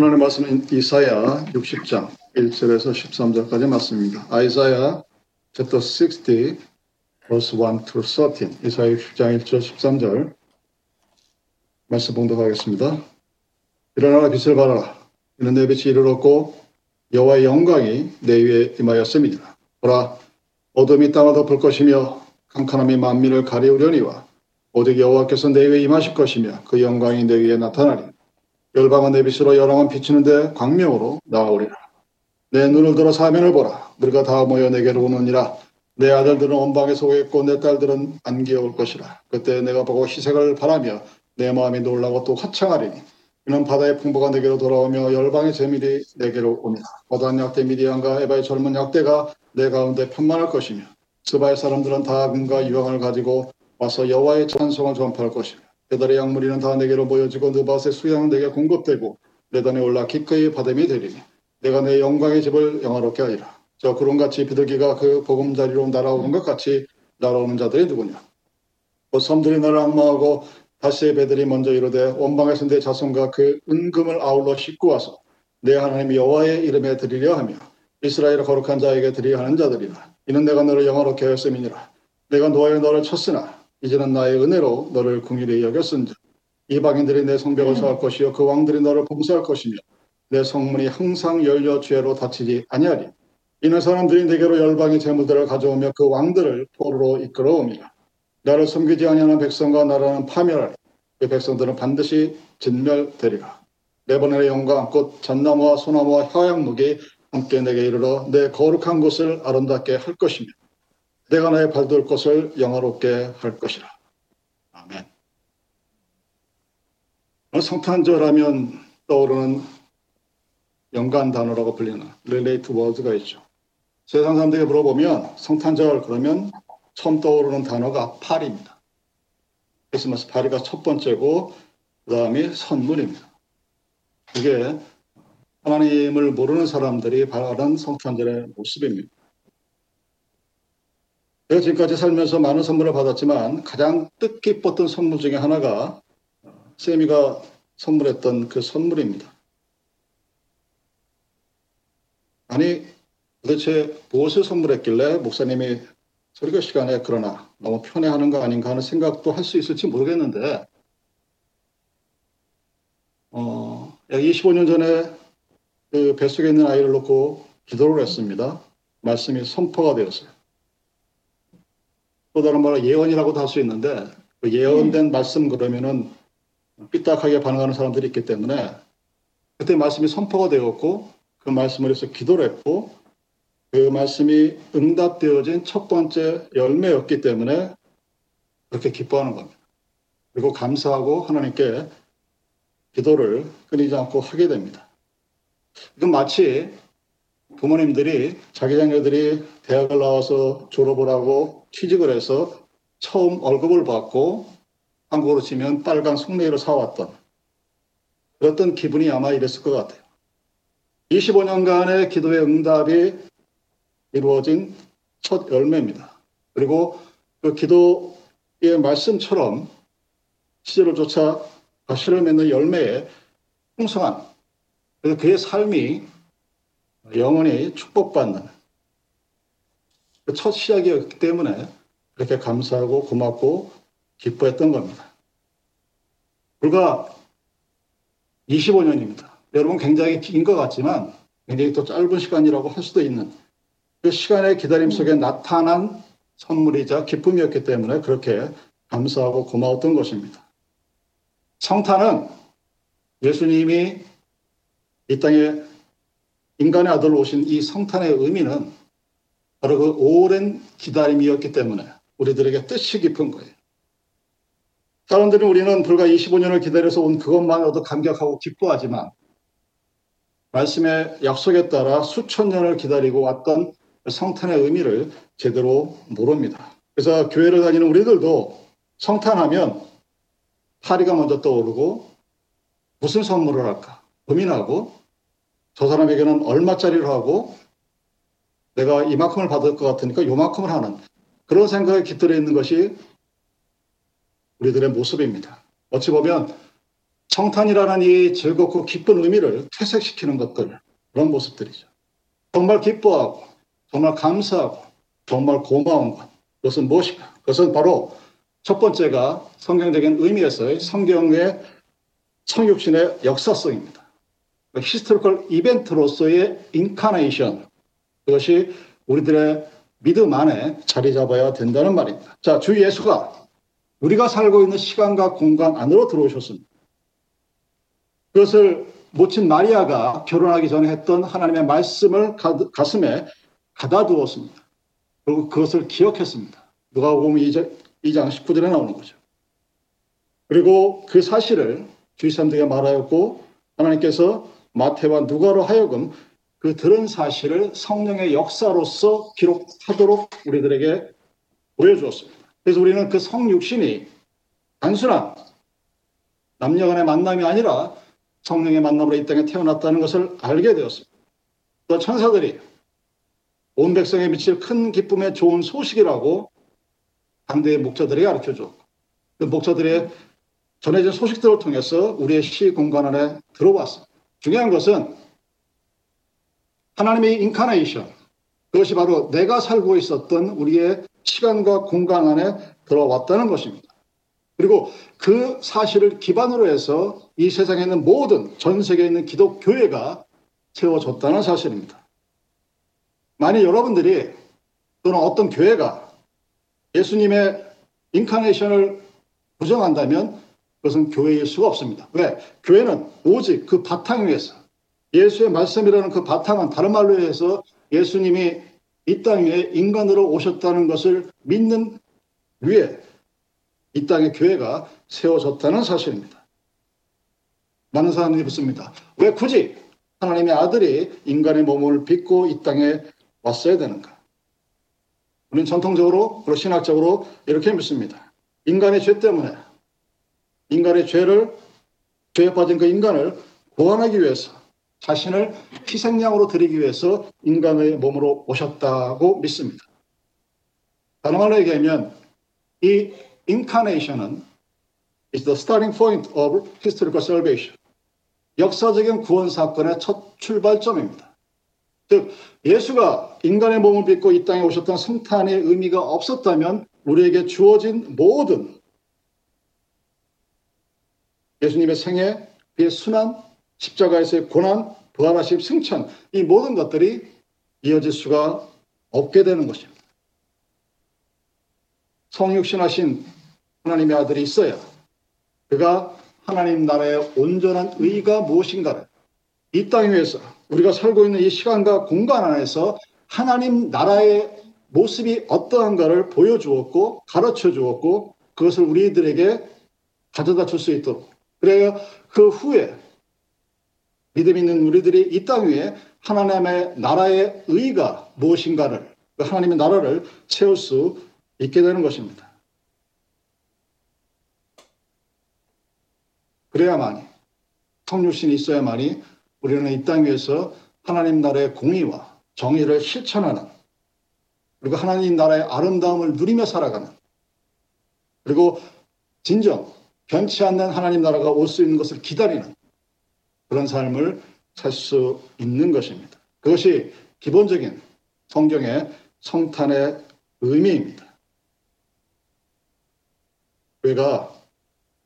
하나님의 말씀은 이사야 60장 1절에서 13절까지 말씀입니다. 아이사야 chapter 60 verse 1 to 13 이사야 60장 1절 13절 말씀 봉독하겠습니다. 일어나라 빛을 발하라 이는 내 빛이 이르렀고 여호와의 영광이 내 위에 임하였음이니라. 보라 어둠이 땅을 덮을 것이며 캄캄함이 만민을 가리우려니와 오직 여호와께서 내 위에 임하실 것이며 그 영광이 내 위에 나타나리 열방은 내 빛으로 열왕은 비치는데 광명으로 나아오리라. 내 눈을 들어 사면을 보라. 너희가 다 모여 내게로 오느니라. 내 아들들은 원방에서 오겠고 내 딸들은 안기어올 것이라. 그때 내가 보고 희색을 바라며 내 마음이 놀라고 또 화창하리니 이는 바다의 풍부가 내게로 돌아오며 열방의 재밀이 내게로 옵니다. 거단 약대 미디안과 에바의 젊은 약대가 내 가운데 편만할 것이며 스바의 사람들은 다 금과 유황을 가지고 와서 여호와의 찬송을 전파할 것이며 배달의 약물이는 다 내게로 모여지고 느밭의 수양은 내게 공급되고 내 단에 올라 기꺼이 받음이 되리니 내가 내 영광의 집을 영화롭게 하리라. 저 구름같이 비둘기가 그 보금자리로 날아오는 것 같이 날아오는 자들이 누구냐. 그 섬들이 나를 악마하고 다시의 배들이 먼저 이르되 원방에서 내 자손과 그 은금을 아울러 싣고 와서 내 하나님 여호와의 이름에 드리려 하며 이스라엘의 거룩한 자에게 드리려 하는 자들이라. 이는 내가 너를 영화롭게 하였음이니라. 내가 노아에 너를 쳤으나 이제는 나의 은혜로 너를 궁일히 여겼은즉 이방인들이 내 성벽을 쌓을 것이요 그 왕들이 너를 봉사할 것이며 내 성문이 항상 열려 죄로 다치지 아니하리. 이는 사람들이 내게로 열방의 재물들을 가져오며 그 왕들을 포로로 이끌어옵니다. 나를 섬기지 아니하는 백성과 나라는 파멸하리. 그 백성들은 반드시 진멸되리라. 네번의 영광 곧 잣나무와 소나무와 화양목이 함께 내게 이르러 내 거룩한 곳을 아름답게 할 것이며 내가 나의 발둘 곳을 영화롭게 할 것이라. 아멘. 성탄절하면 떠오르는 연관 단어라고 불리는 relate word가 있죠. 세상 사람들에게 물어보면 성탄절 그러면 처음 떠오르는 단어가 파리입니다. 크리스마스 파리가 첫 번째고 그 다음이 선물입니다. 이게 하나님을 모르는 사람들이 바라는 성탄절의 모습입니다. 제가 지금까지 살면서 많은 선물을 받았지만 가장 뜻깊었던 선물 중에 하나가 세미가 선물했던 그 선물입니다. 아니 도대체 무엇을 선물했길래 목사님이 설교 시간에 그러나 너무 편애하는 거 아닌가 하는 생각도 할 수 있을지 모르겠는데 어, 약 25년 전에 그 뱃속에 있는 아이를 놓고 기도를 했습니다. 말씀이 선포가 되었어요. 또 다른 말로 예언이라고도 할 수 있는데 그 예언된 음. 말씀 그러면은 삐딱하게 반응하는 사람들이 있기 때문에 그때 말씀이 선포가 되었고 그 말씀을 해서 기도를 했고 그 말씀이 응답되어진 첫 번째 열매였기 때문에 그렇게 기뻐하는 겁니다. 그리고 감사하고 하나님께 기도를 끊이지 않고 하게 됩니다. 이건 마치 부모님들이 자기 자녀들이 대학을 나와서 졸업을 하고 취직을 해서 처음 월급을 받고 한국으로 치면 빨간 속내를 사왔던 그랬던 기분이 아마 이랬을 것 같아요. 25년간의 기도의 응답이 이루어진 첫 열매입니다. 그리고 그 기도의 말씀처럼 시절을 쫓아 과실을 맺는 열매에 풍성한 그래서 그의 삶이 영원히 축복받는 그첫 시작이었기 때문에 그렇게 감사하고 고맙고 기뻐했던 겁니다. 불과 25년입니다. 여러분 굉장히 긴 것 같지만 굉장히 또 짧은 시간이라고 할 수도 있는 그 시간의 기다림 속에 나타난 선물이자 기쁨이었기 때문에 그렇게 감사하고 고마웠던 것입니다. 성탄은 예수님이 이 땅에 인간의 아들로 오신 이 성탄의 의미는 바로 그 오랜 기다림이었기 때문에 우리들에게 뜻이 깊은 거예요. 사람들은 우리는 불과 25년을 기다려서 온 그것만으로도 감격하고 기뻐하지만 말씀의 약속에 따라 수천 년을 기다리고 왔던 성탄의 의미를 제대로 모릅니다. 그래서 교회를 다니는 우리들도 성탄하면 파리가 먼저 떠오르고 무슨 선물을 할까 고민하고 저 사람에게는 얼마짜리를 하고 내가 이만큼을 받을 것 같으니까 요만큼을 하는 그런 생각에 깃들어 있는 것이 우리들의 모습입니다. 어찌 보면 성탄이라는 이 즐겁고 기쁜 의미를 퇴색시키는 것들, 그런 모습들이죠. 정말 기뻐하고, 정말 감사하고, 정말 고마운 것. 그것은 무엇일까? 그것은 바로 첫 번째가 성경적인 의미에서의 성경의 성육신의 역사성입니다. historical event로서의 incarnation. 그것이 우리들의 믿음 안에 자리 잡아야 된다는 말입니다. 자, 주 예수가 우리가 살고 있는 시간과 공간 안으로 들어오셨습니다. 그것을 모친 마리아가 결혼하기 전에 했던 하나님의 말씀을 가슴에 가다 두었습니다. 그리고 그것을 기억했습니다. 누가 보면 2장, 2장 19절에 나오는 거죠. 그리고 그 사실을 주위 사람들에게 말하였고 하나님께서 마태와 누가로 하여금 그 들은 사실을 성령의 역사로서 기록하도록 우리들에게 보여주었습니다. 그래서 우리는 그 성육신이 단순한 남녀 간의 만남이 아니라 성령의 만남으로 이 땅에 태어났다는 것을 알게 되었습니다. 또 천사들이 온 백성에 미칠 큰 기쁨의 좋은 소식이라고 당대의 목자들에게 가르쳐 줬고 그 목자들의 전해진 소식들을 통해서 우리의 시 공간 안에 들어왔습니다. 중요한 것은 하나님의 인카네이션 그것이 바로 내가 살고 있었던 우리의 시간과 공간 안에 들어왔다는 것입니다. 그리고 그 사실을 기반으로 해서 이 세상에 있는 모든 전 세계에 있는 기독교회가 세워졌다는 사실입니다. 만약 여러분들이 또는 어떤 교회가 예수님의 인카네이션을 부정한다면 그것은 교회일 수가 없습니다. 왜? 교회는 오직 그 바탕 위에서 예수의 말씀이라는 그 바탕은 다른 말로 해서 예수님이 이 땅 위에 인간으로 오셨다는 것을 믿는 위에 이 땅에 교회가 세워졌다는 사실입니다. 많은 사람들이 묻습니다. 왜 굳이 하나님의 아들이 인간의 몸을 빚고 이 땅에 왔어야 되는가? 우리는 전통적으로 그리고 신학적으로 이렇게 믿습니다. 인간의 죄 때문에 인간의 죄를 죄에 빠진 그 인간을 구원하기 위해서 자신을 희생양으로 드리기 위해서 인간의 몸으로 오셨다고 믿습니다. 다른 말로 얘기하면 이 incarnation은 is the starting point of historical salvation. 역사적인 구원 사건의 첫 출발점입니다. 즉 예수가 인간의 몸을 빚고 이 땅에 오셨던 성탄의 의미가 없었다면 우리에게 주어진 모든 예수님의 생애, 그의 순환, 십자가에서의 고난, 부활하심, 승천 이 모든 것들이 이어질 수가 없게 되는 것입니다. 성육신하신 하나님의 아들이 있어야 그가 하나님 나라의 온전한 의가 무엇인가를 이 땅 위에서 우리가 살고 있는 이 시간과 공간 안에서 하나님 나라의 모습이 어떠한가를 보여주었고 가르쳐 주었고 그것을 우리들에게 가져다 줄 수 있도록 그래야 그 후에 믿음 있는 우리들이 이 땅 위에 하나님의 나라의 의가 무엇인가를 그 하나님의 나라를 채울 수 있게 되는 것입니다. 그래야만이 성육신이 있어야만이 우리는 이 땅 위에서 하나님 나라의 공의와 정의를 실천하는 그리고 하나님 나라의 아름다움을 누리며 살아가는 그리고 진정 변치 않는 하나님 나라가 올 수 있는 것을 기다리는 그런 삶을 살 수 있는 것입니다. 그것이 기본적인 성경의 성탄의 의미입니다. 우리가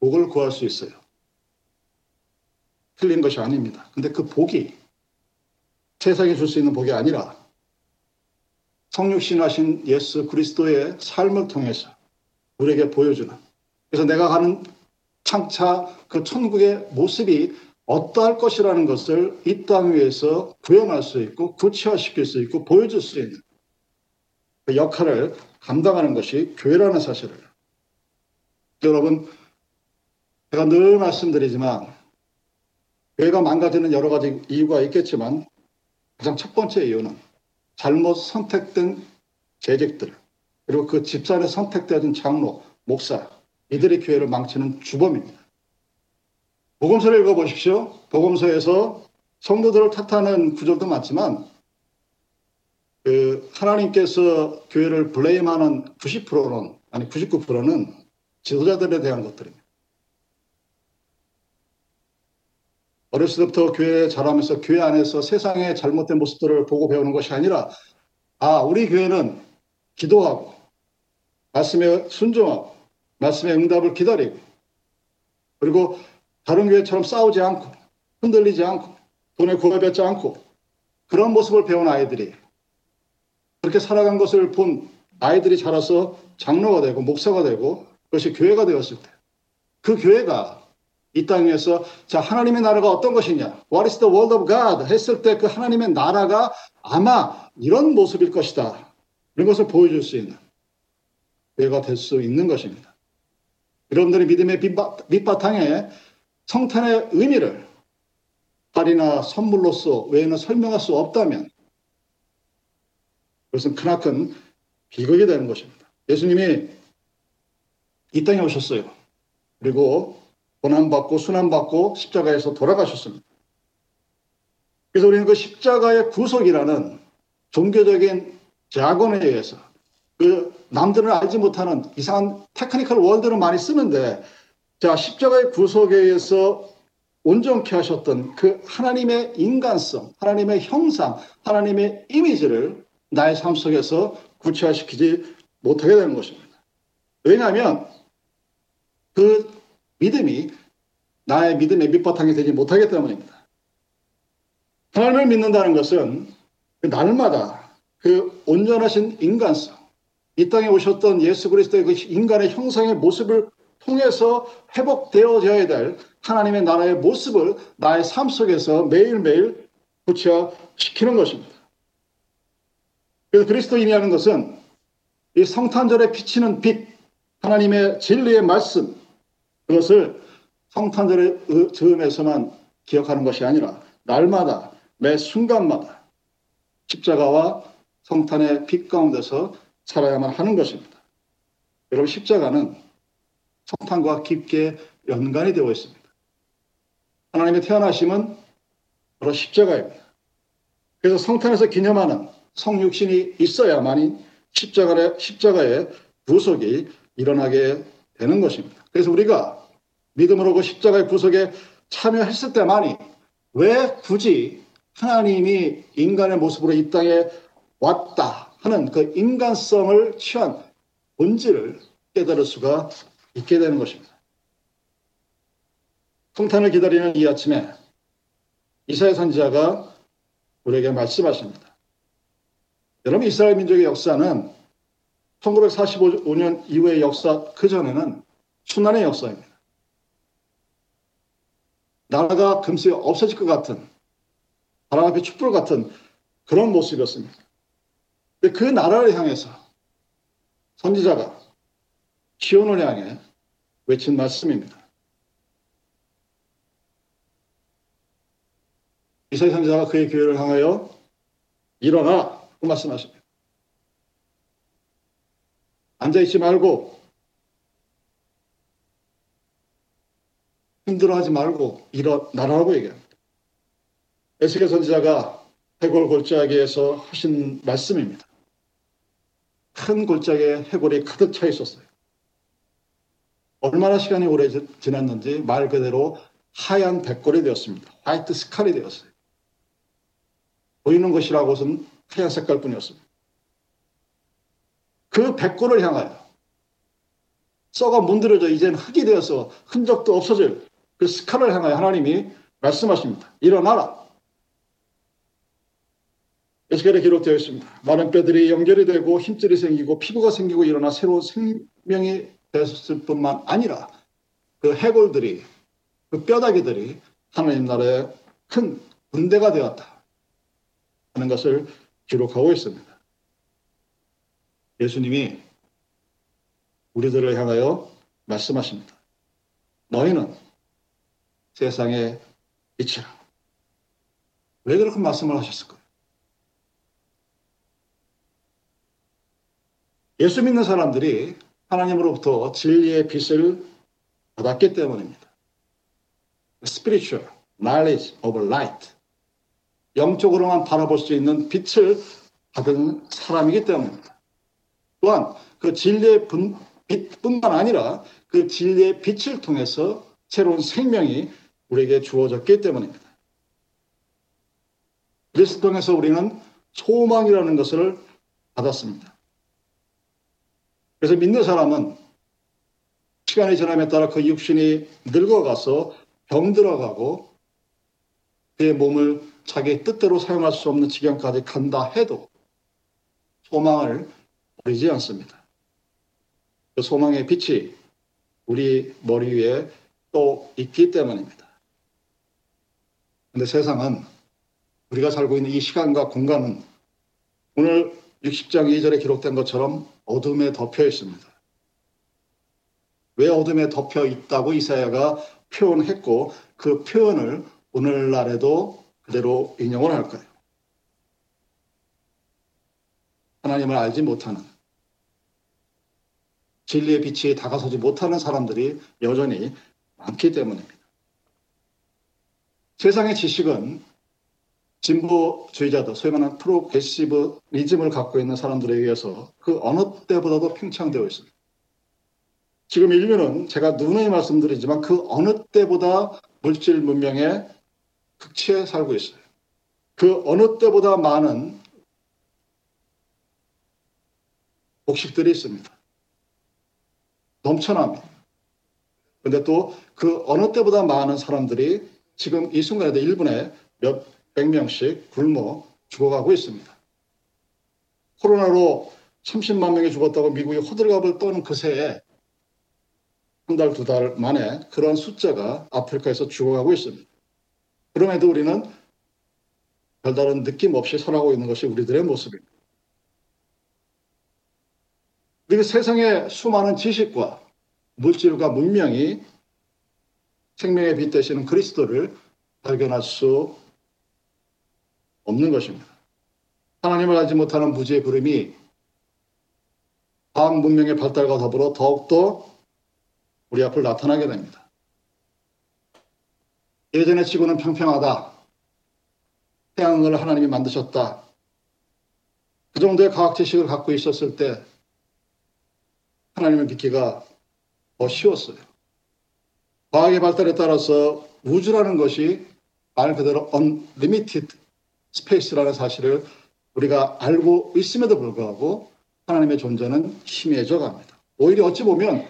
복을 구할 수 있어요. 틀린 것이 아닙니다. 근데 그 복이 세상에 줄수 있는 복이 아니라 성육신하신 예수 그리스도의 삶을 통해서 우리에게 보여주는 그래서 내가 가는 창차 그 천국의 모습이 어떠할 것이라는 것을 이 땅 위에서 구현할 수 있고 구체화시킬 수 있고 보여줄 수 있는 그 역할을 감당하는 것이 교회라는 사실을. 여러분 제가 늘 말씀드리지만 교회가 망가지는 여러 가지 이유가 있겠지만 가장 첫 번째 이유는 잘못 선택된 재직들 그리고 그 집사에 선택되어진 장로, 목사 이들이 교회를 망치는 주범입니다. 복음서를 읽어보십시오. 복음서에서 성도들을 탓하는 구절도 많지만 그 하나님께서 교회를 블레임하는 90%는 아니 99%는 지도자들에 대한 것들입니다. 어렸을 때부터 교회에 자라면서 교회 안에서 세상의 잘못된 모습들을 보고 배우는 것이 아니라 아, 우리 교회는 기도하고 말씀에 순종하고 말씀의 응답을 기다리고 그리고 다른 교회처럼 싸우지 않고 흔들리지 않고 돈에 구애받지 않고 그런 모습을 배운 아이들이 그렇게 살아간 것을 본 아이들이 자라서 장로가 되고 목사가 되고 그것이 교회가 되었을 때 그 교회가 이 땅에서 자 하나님의 나라가 어떤 것이냐? What is the world of God? 했을 때 그 하나님의 나라가 아마 이런 모습일 것이다. 이런 것을 보여줄 수 있는 교회가 될 수 있는 것입니다. 여러분들이 믿음의 밑바탕에 성탄의 의미를 딸이나 선물로서 외에는 설명할 수 없다면 그것은 크나큰 비극이 되는 것입니다. 예수님이 이 땅에 오셨어요. 그리고 고난받고 순환받고 십자가에서 돌아가셨습니다. 그래서 우리는 그 십자가의 구속이라는 종교적인 자건에 의해서 그 남들은 알지 못하는 이상한 테크니컬 월드를 많이 쓰는데 자 십자가의 구속에 의해서 온전케 하셨던 그 하나님의 인간성, 하나님의 형상, 하나님의 이미지를 나의 삶 속에서 구체화시키지 못하게 되는 것입니다. 왜냐하면 그 믿음이 나의 믿음의 밑바탕이 되지 못하기 때문입니다. 하나님을 믿는다는 것은 그 날마다 그 온전하신 인간성, 이 땅에 오셨던 예수 그리스도의 그 인간의 형상의 모습을 통해서 회복되어져야 될 하나님의 나라의 모습을 나의 삶 속에서 매일매일 구체화시키는 것입니다. 그래서 그리스도인이라는 것은 이 성탄절에 비치는 빛, 하나님의 진리의 말씀, 그것을 성탄절의 즈음에서만 기억하는 것이 아니라 날마다 매 순간마다 십자가와 성탄의 빛 가운데서 살아야만 하는 것입니다. 여러분 십자가는 성탄과 깊게 연관이 되어 있습니다. 하나님의 태어나심은 바로 십자가입니다. 그래서 성탄에서 기념하는 성육신이 있어야만이 십자가의, 십자가의 구속이 일어나게 되는 것입니다. 그래서 우리가 믿음으로 그 십자가의 구속에 참여했을 때만이 왜 굳이 하나님이 인간의 모습으로 이 땅에 왔다 하는 그 인간성을 취한 본질을 깨달을 수가 있게 되는 것입니다. 성탄을 기다리는 이 아침에 이사야 선지자가 우리에게 말씀하십니다. 여러분 이스라엘 민족의 역사는 1945년 이후의 역사 그 전에는 순환의 역사입니다. 나라가 금세 없어질 것 같은 바람 앞에 촛불 같은 그런 모습이었습니다. 그 나라를 향해서 선지자가 시온을 향해 외친 말씀입니다. 이사야 선지자가 그의 교회를 향하여 일어나 그 말씀하십니다. 앉아있지 말고 힘들어하지 말고 일어나라고 얘기합니다. 에스겔 선지자가 해골 골짜기에서 하신 말씀입니다. 큰 골짜기에 해골이 가득 차 있었어요. 얼마나 시간이 오래 지났는지 말 그대로 하얀 백골이 되었습니다. 화이트 스칼이 되었어요. 보이는 것이라고는 하얀 색깔 뿐이었습니다. 그 백골을 향하여 썩어 문드러져 이젠 흙이 되어서 흔적도 없어질 그 스칼을 향하여 하나님이 말씀하십니다. 일어나라. 에스겔에 기록되어 있습니다. 많은 뼈들이 연결이 되고 힘줄이 생기고 피부가 생기고 일어나 새로운 생명이 되었을 뿐만 아니라 그 해골들이 그 뼈다귀들이 하나님 나라의 큰 군대가 되었다 하는 것을 기록하고 있습니다. 예수님이 우리들을 향하여 말씀하십니다. 너희는 세상의 빛이라. 왜 그렇게 말씀을 하셨을까요? 예수 믿는 사람들이 하나님으로부터 진리의 빛을 받았기 때문입니다. spiritual knowledge of light. 영적으로만 바라볼 수 있는 빛을 받은 사람이기 때문입니다. 또한 그 진리의 빛뿐만 아니라 그 진리의 빛을 통해서 새로운 생명이 우리에게 주어졌기 때문입니다. 그리스도 통해서 우리는 소망이라는 것을 받았습니다. 그래서 믿는 사람은 시간이 지남에 따라 그 육신이 늙어가서 병들어가고 그의 몸을 자기 뜻대로 사용할 수 없는 지경까지 간다 해도 소망을 버리지 않습니다. 그 소망의 빛이 우리 머리 위에 또 있기 때문입니다. 근데 세상은 우리가 살고 있는 이 시간과 공간은 오늘 60장 2절에 기록된 것처럼 어둠에 덮여 있습니다. 왜 어둠에 덮여 있다고 이사야가 표현했고 그 표현을 오늘날에도 그대로 인용을 할까요? 하나님을 알지 못하는 진리의 빛이 다가서지 못하는 사람들이 여전히 많기 때문입니다. 세상의 지식은 진보주의자들, 소위 말하는 프로그레시브리즘을 갖고 있는 사람들에 의해서 그 어느 때보다도 팽창되어 있습니다. 지금 인류는 제가 누누이 말씀드리지만 그 어느 때보다 물질 문명의 극치에 살고 있어요. 그 어느 때보다 많은 복식들이 있습니다. 넘쳐납니다. 근데 또 그 어느 때보다 많은 사람들이 지금 이 순간에도 1분에 몇 백 명씩 굶어 죽어가고 있습니다. 코로나로 30만 명이 죽었다고 미국이 호들갑을 떠는 그 새에 한 달, 두 달 만에 그런 숫자가 아프리카에서 죽어가고 있습니다. 그럼에도 우리는 별다른 느낌 없이 살아가고 있는 것이 우리들의 모습입니다. 그리고 세상의 수많은 지식과 물질과 문명이 생명의 빛 되시는 그리스도를 발견할 수 없는 것입니다. 하나님을 알지 못하는 무지의 부름이 과학 문명의 발달과 더불어 더욱더 우리 앞을 나타나게 됩니다. 예전의 지구는 평평하다. 태양을 하나님이 만드셨다. 그 정도의 과학 지식을 갖고 있었을 때 하나님을 믿기가 더 쉬웠어요. 과학의 발달에 따라서 우주라는 것이 말 그대로 unlimited space라는 사실을 우리가 알고 있음에도 불구하고 하나님의 존재는 희미해져 갑니다. 오히려 어찌 보면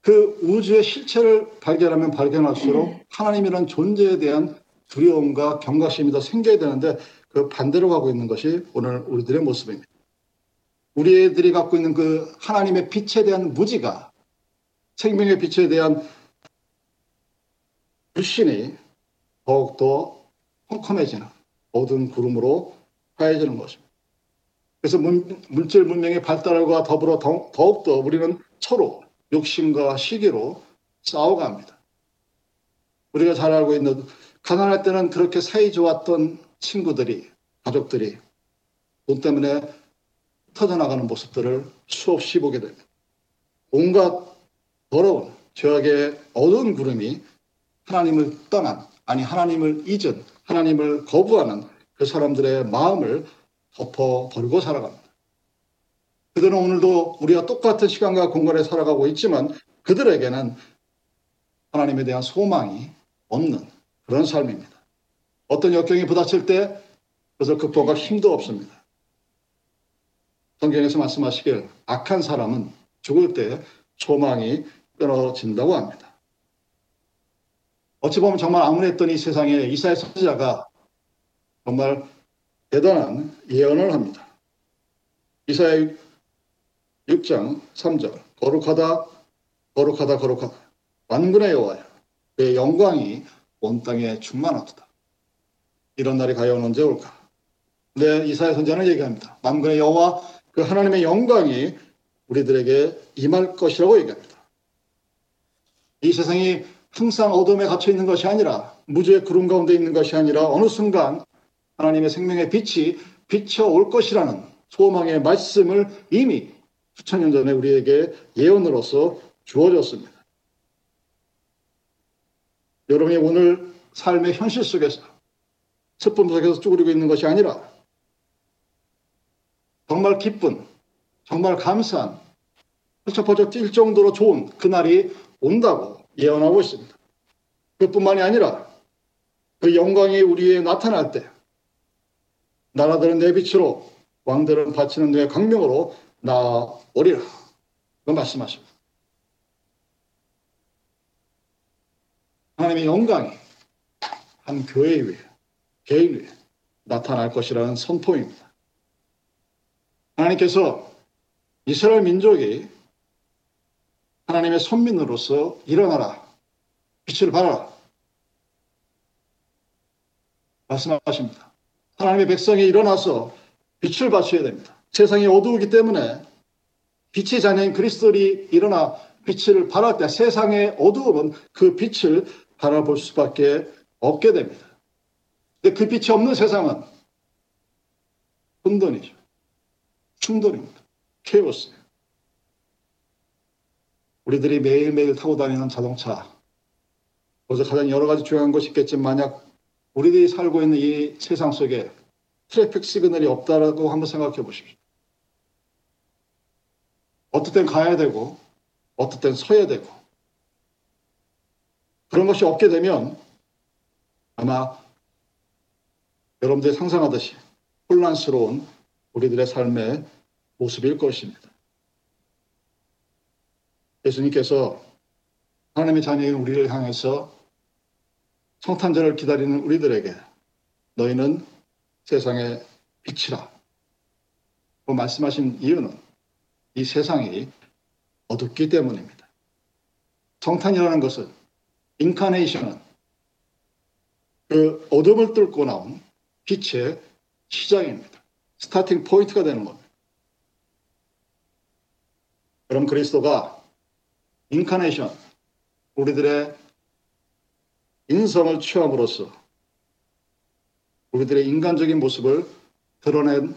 그 우주의 실체를 발견하면 발견할수록 하나님이라는 존재에 대한 두려움과 경각심이 더 생겨야 되는데 그 반대로 가고 있는 것이 오늘 우리들의 모습입니다. 우리 애들이 갖고 있는 그 하나님의 빛에 대한 무지가 생명의 빛에 대한 불신이 더욱더 컴컴해지는 어두운 구름으로 하얘지는 것입니다. 그래서 문, 물질 문명의 발달과 더불어 더욱더 우리는 서로 욕심과 시기로 싸워갑니다. 우리가 잘 알고 있는 가난할 때는 그렇게 사이 좋았던 친구들이 가족들이 돈 때문에 터져나가는 모습들을 수없이 보게 됩니다. 온갖 더러운 죄악의 어두운 구름이 하나님을 떠난 아니 하나님을 잊은 하나님을 거부하는 그 사람들의 마음을 덮어버리고 살아갑니다. 그들은 오늘도 우리가 똑같은 시간과 공간에 살아가고 있지만 그들에게는 하나님에 대한 소망이 없는 그런 삶입니다. 어떤 역경이 부닥칠 때 그것을 극복할 힘도 없습니다. 성경에서 말씀하시길 악한 사람은 죽을 때 소망이 끊어진다고 합니다. 어찌 보면 정말 아무랬던 이 세상에 이사의 선지자가 정말 대단한 예언을 합니다. 이사의 6장 3절 거룩하다 거룩하다 거룩하다 만군의 여호와여 내 영광이 온 땅에 충만하도다. 이런 날이 과연 언제 올까? 네, 이사야 선자는 얘기합니다. 만군의 여호와 그 하나님의 영광이 우리들에게 임할 것이라고 얘기합니다. 이 세상이 항상 어둠에 갇혀 있는 것이 아니라 무주의 구름 가운데 있는 것이 아니라 어느 순간 하나님의 생명의 빛이 비쳐 올 것이라는 소망의 말씀을 이미 수천 년 전에 우리에게 예언으로서 주어졌습니다. 여러분이 오늘 삶의 현실 속에서 슬픔 속에서 쭈그리고 있는 것이 아니라 정말 기쁜, 정말 감사한, 펄쩍펄쩍 뛸 정도로 좋은 그날이 온다고 예언하고 있습니다. 그뿐만이 아니라 그 영광이 우리에 나타날 때 나라들은 내 빛으로 왕들은 바치는 내 광명으로 나오리라. 그 말씀하십니다. 하나님의 영광이 한 교회 위에, 개인 위에 나타날 것이라는 선포입니다. 하나님께서 이스라엘 민족이 하나님의 선민으로서 일어나라. 빛을 발하라. 말씀하십니다. 하나님의 백성이 일어나서 빛을 바쳐야 됩니다. 세상이 어두우기 때문에 빛의 자녀인 그리스도이 일어나 빛을 발할 때 세상의 어두움은 그 빛을 바라볼 수밖에 없게 됩니다. 근데 그 빛이 없는 세상은 혼돈이죠. 충돌입니다. 케오스예요. 우리들이 매일매일 타고 다니는 자동차. 거기서 가장 여러 가지 중요한 것이 있겠지만 만약 우리들이 살고 있는 이 세상 속에 traffic signal이 없다라고 한번 생각해 보십시오. 어떨 땐 가야 되고, 어떨 땐 서야 되고, 그런 것이 없게 되면 아마 여러분들이 상상하듯이 혼란스러운 우리들의 삶의 모습일 것입니다. 예수님께서 하나님의 자녀인 우리를 향해서 성탄절을 기다리는 우리들에게 너희는 세상의 빛이라. 고 말씀하신 이유는 이 세상이 어둡기 때문입니다. 성탄이라는 것은 인카네이션은 그 어둠을 뚫고 나온 빛의 시작입니다. 스타팅 포인트가 되는 겁니다. 그럼 그리스도가 인카네이션, 우리들의 인성을 취함으로써 우리들의 인간적인 모습을 드러낸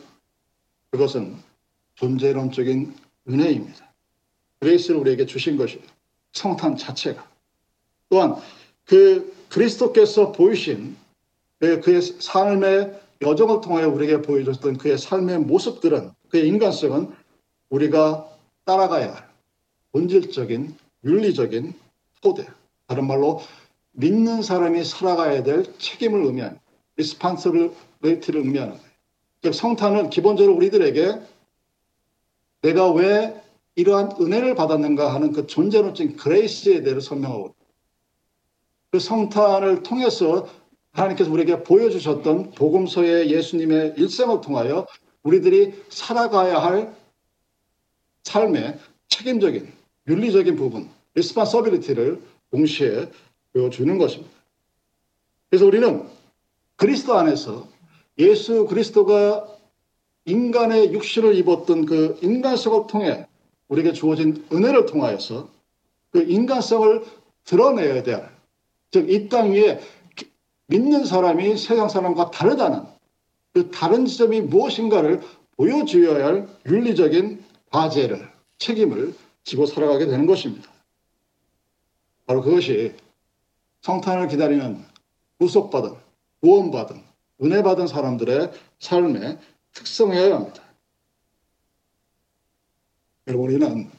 그것은 존재론적인 은혜입니다. 그레이스를 우리에게 주신 것이에요. 성탄 자체가. 또한 그 그리스도께서 보이신 그 그의 삶의 여정을 통하여 우리에게 보여줬던 그의 삶의 모습들은 그의 인간성은 우리가 따라가야 할 본질적인 윤리적인 토대. 다른 말로 믿는 사람이 살아가야 될 책임을 의미하는 responsibility를 의미하는 거예요. 즉 성탄은 기본적으로 우리들에게 내가 왜 이러한 은혜를 받았는가 하는 그 존재론적인 그레이스에 대해 설명하고 그 성탄을 통해서 하나님께서 우리에게 보여주셨던 복음서의 예수님의 일생을 통하여 우리들이 살아가야 할 삶의 책임적인 윤리적인 부분, responsibility를 동시에 보여주는 것입니다. 그래서 우리는 그리스도 안에서 예수 그리스도가 인간의 육신을 입었던 그 인간성을 통해 우리에게 주어진 은혜를 통하여서 그 인간성을 드러내야 될, 즉, 이 땅 위에 믿는 사람이 세상 사람과 다르다는 그 다른 지점이 무엇인가를 보여주어야 할 윤리적인 과제를, 책임을 지고 살아가게 되는 것입니다. 바로 그것이 성탄을 기다리는 구속받은, 구원받은, 은혜받은 사람들의 삶의 특성이어야 합니다. 여러분, 우리는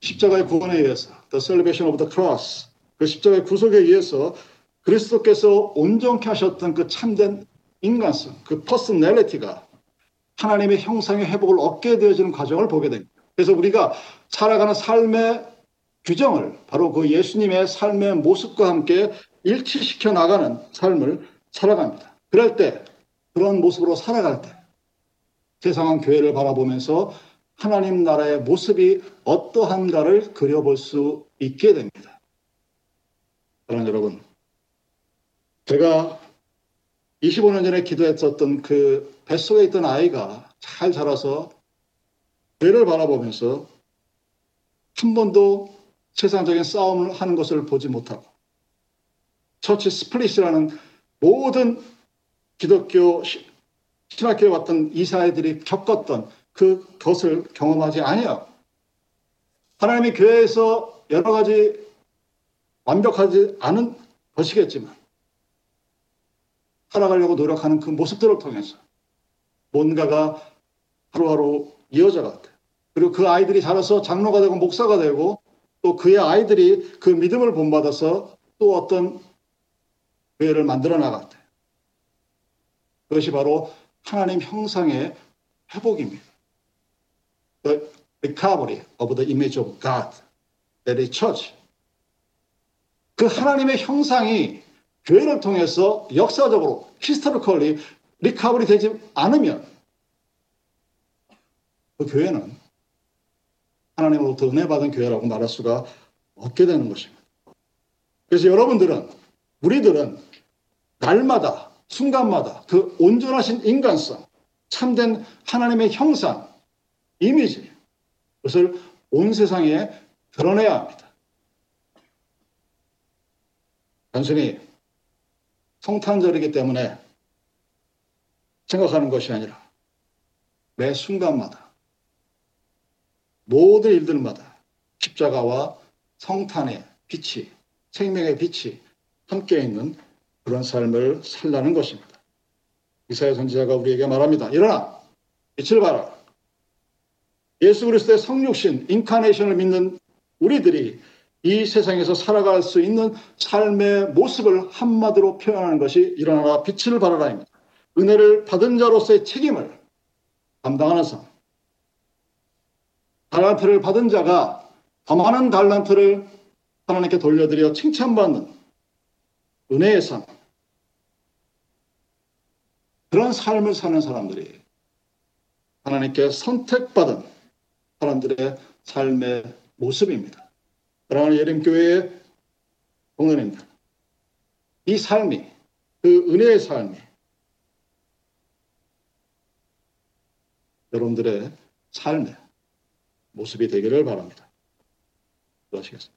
십자가의 구원에 의해서, The Salvation of the Cross, 그 십자가의 구속에 의해서 그리스도께서 온전케 하셨던 그 참된 인간성, 그 personality가 하나님의 형상의 회복을 얻게 되어지는 과정을 보게 됩니다. 그래서 우리가 살아가는 삶의 규정을 바로 그 예수님의 삶의 모습과 함께 일치시켜 나가는 삶을 살아갑니다. 그럴 때, 그런 모습으로 살아갈 때, 세상은 교회를 바라보면서 하나님 나라의 모습이 어떠한가를 그려볼 수 있게 됩니다. 사랑 여러분, 제가 25년 전에 기도했었던 그 뱃속에 있던 아이가 잘 자라서 교회를 바라보면서 한 번도 세상적인 싸움을 하는 것을 보지 못하고 church split이라는 모든 기독교 신학교에 왔던 이사회들이 겪었던 그것을 경험하지 아니하고 하나님이 교회에서 여러 가지 완벽하지 않은 것이겠지만 살아가려고 노력하는 그 모습들을 통해서 뭔가가 하루하루 이어져 갔대. 그리고 그 아이들이 자라서 장로가 되고 목사가 되고 또 그의 아이들이 그 믿음을 본받아서 또 어떤 교회를 만들어 나갔대. 그것이 바로 하나님 형상의 회복입니다. The recovery of the image of God. That is church. 그 하나님의 형상이 교회를 통해서 역사적으로 historically recovery 되지 않으면 그 교회는 하나님으로부터 은혜 받은 교회라고 말할 수가 없게 되는 것입니다. 그래서 여러분들은 우리들은 날마다 순간마다 그 온전하신 인간성, 참된 하나님의 형상, 이미지 그것을 온 세상에 드러내야 합니다. 단순히 성탄절이기 때문에 생각하는 것이 아니라 매 순간마다 모든 일들마다 십자가와 성탄의 빛이 생명의 빛이 함께 있는 그런 삶을 살라는 것입니다. 이사야 선지자가 우리에게 말합니다. 일어나 빛을 봐라. 예수 그리스도의 성육신 인카네이션을 믿는 우리들이 이 세상에서 살아갈 수 있는 삶의 모습을 한마디로 표현하는 것이 일어나라 빛을 발하라입니다. 은혜를 받은 자로서의 책임을 감당하는 삶. 달란트를 받은 자가 더 많은 달란트를 하나님께 돌려드려 칭찬받는 은혜의 삶. 그런 삶을 사는 사람들이 하나님께 선택받은 사람들의 삶의 모습입니다. 사랑하는 예림교회의 공연입니다. 이 삶이, 그 은혜의 삶이 여러분들의 삶의 모습이 되기를 바랍니다. 기도하시겠습니다.